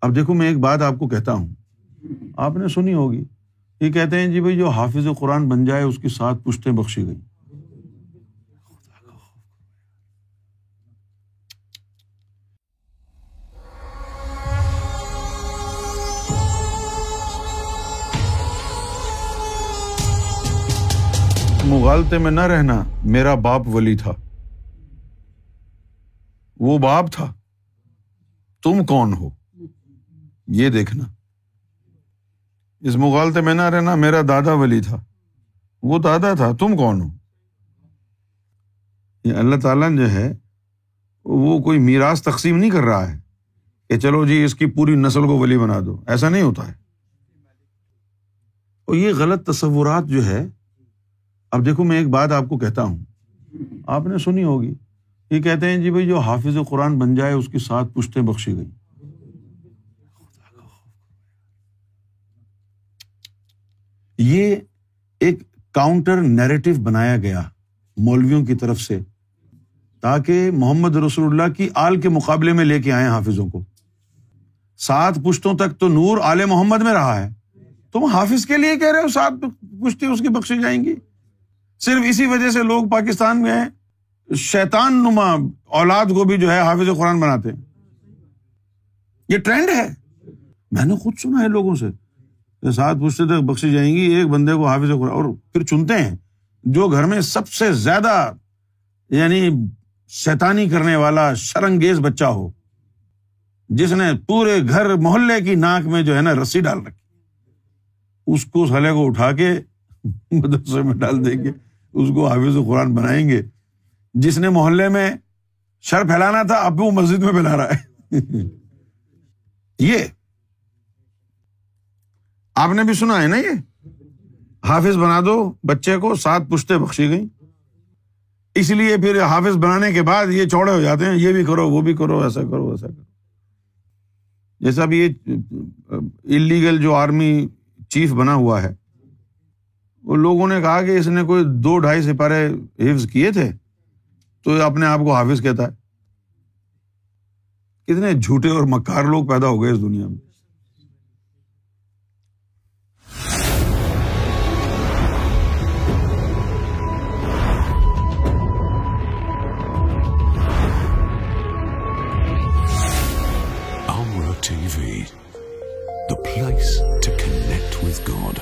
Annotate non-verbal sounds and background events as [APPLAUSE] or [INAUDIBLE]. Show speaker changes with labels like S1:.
S1: اب دیکھو میں ایک بات آپ کو کہتا ہوں۔ آپ نے سنی ہوگی۔ یہ کہتے ہیں جی بھائی جو حافظ قرآن بن جائے اس کی سات پشتیں بخشی گئی مغالطے میں نہ رہنا، میرا باپ ولی تھا۔ وہ باپ تھا۔ تم کون ہو؟ یہ دیکھنا۔ اس مغالطے میں نہ رہنا، میرا دادا ولی تھا۔ وہ دادا تھا، تم کون ہو؟ یہ اللہ تعالیٰ جو ہے، وہ کوئی میراث تقسیم نہیں کر رہا ہے کہ چلو جی اس کی پوری نسل کو ولی بنا دو۔ ایسا نہیں ہوتا ہے۔ اور یہ غلط تصورات جو ہے، اب دیکھو، میں ایک بات آپ کو کہتا ہوں۔ آپ نے سنی ہوگی۔ یہ کہتے ہیں جی بھائی، جو حافظ قرآن بن جائے، اس کی سات پشتیں بخشی گئی یہ ایک کاؤنٹر نیریٹو بنایا گیا مولویوں کی طرف سے تاکہ محمد رسول اللہ کی آل کے مقابلے میں لے کے آئے حافظوں کو۔ سات پشتوں تک تو نور آل محمد میں رہا ہے۔ تم حافظ کے لیے کہہ رہے ہو سات پشتے اس کی بخشی جائیں گی؟ صرف اسی وجہ سے لوگ پاکستان میں شیتان نما اولاد کو بھی جو ہے حافظ قرآن بناتے ہیں۔ یہ ٹرینڈ ہے۔ میں نے خود سنا ہے لوگوں سے۔ سات پوچھتے تک بخشی جائیں گی، ایک بندے کو حافظ قرآن اور پھر چنتے ہیں، جو گھر میں سب سے زیادہ یعنی شیتانی کرنے والا شرنگیز بچہ ہو، جس نے پورے گھر محلے کی ناک میں جو ہے نا رسی ڈال رکھی، اس کو سلے کو اٹھا کے مدرسے میں ڈال دیں گے، اس کو حافظ قرآن بنائیں گے۔ جس نے محلے میں شر پھیلانا تھا، اب وہ مسجد میں پھیلا رہا ہے۔ [LAUGHS] یہ آپ نے بھی سنا ہے نا یہ؟ حافظ بنا دو، بچے کو سات پشتے بخشی گئی اس لیے پھر حافظ بنانے کے بعد یہ چوڑے ہو جاتے ہیں، یہ بھی کرو، وہ بھی کرو، ایسا کرو ایسا کرو۔ جیسا بھی یہ انلیگل جو آرمی چیف بنا ہوا ہے، وہ لوگوں نے کہا کہ اس نے کوئی دو ڈھائی سپارے حفظ کیے تھے، تو اپنے آپ کو حافظ کہتا ہے۔ کتنے جھوٹے اور مکار لوگ پیدا ہو گئے اس دنیا میں۔
S2: TV the place to connect with God